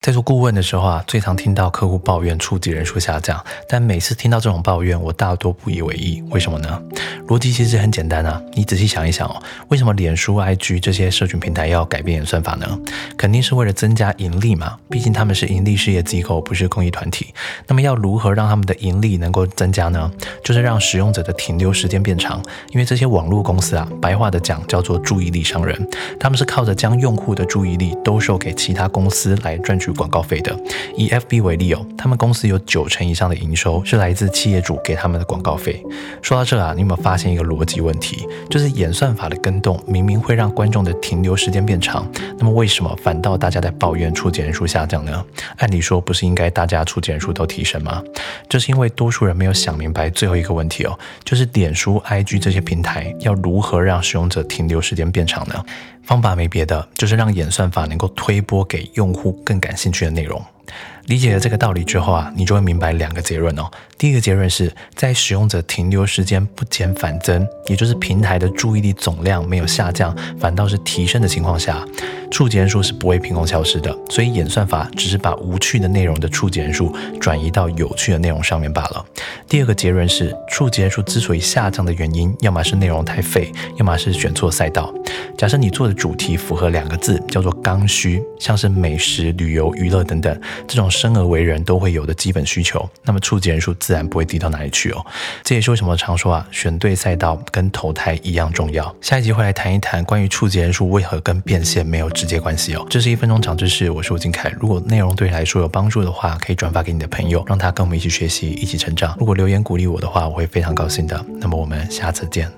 在做顾问的时候啊，最常听到客户抱怨触及人数下降，但每次听到这种抱怨，我大多不以为意。为什么呢？逻辑其实很简单啊，你仔细想一想哦，为什么脸书、IG 这些社群平台要改变算法呢？肯定是为了增加盈利嘛，毕竟他们是盈利事业机构，不是公益团体。那么要如何让他们的盈利能够增加呢？就是让使用者的停留时间变长，因为这些网络公司啊，白话的讲叫做注意力商人，他们是靠着将用户的注意力兜售给其他公司来赚取。广告费的，以 FB 为例哦，他们公司有九成以上的营收是来自企业主给他们的广告费。说到这啊，你有没有发现现一个逻辑问题？就是演算法的跟动明明会让观众的停留时间变长，那么为什么反倒大家在抱怨触及人数下降呢？按理说不是应该大家触及人数都提升吗？这是因为多数人没有想明白最后一个问题哦，就是脸书、IG 这些平台要如何让使用者停留时间变长呢？方法没别的，就是让演算法能够推播给用户更感兴趣的内容。理解了这个道理之后啊，你就会明白两个结论哦。第一个结论是在使用者停留时间不减反增，也就是平台的注意力总量没有下降，反倒是提升的情况下，触及人数是不会凭空消失的。所以演算法只是把无趣的内容的触及人数转移到有趣的内容上面罢了。第二个结论是，触及人数之所以下降的原因，要么是内容太废，要么是选错赛道。假设你做的主题符合两个字，叫做刚需，像是美食、旅游、娱乐等等这种。生而为人都会有的基本需求，那么触及人数自然不会低到哪里去哦。这也是为什么常说啊，选对赛道跟投胎一样重要。下一集会来谈一谈关于触及人数为何跟变现没有直接关系哦。这是一分钟长知识，我是吴金凯。如果内容对你来说有帮助的话，可以转发给你的朋友，让他跟我们一起学习，一起成长。如果留言鼓励我的话，我会非常高兴的。那么我们下次见。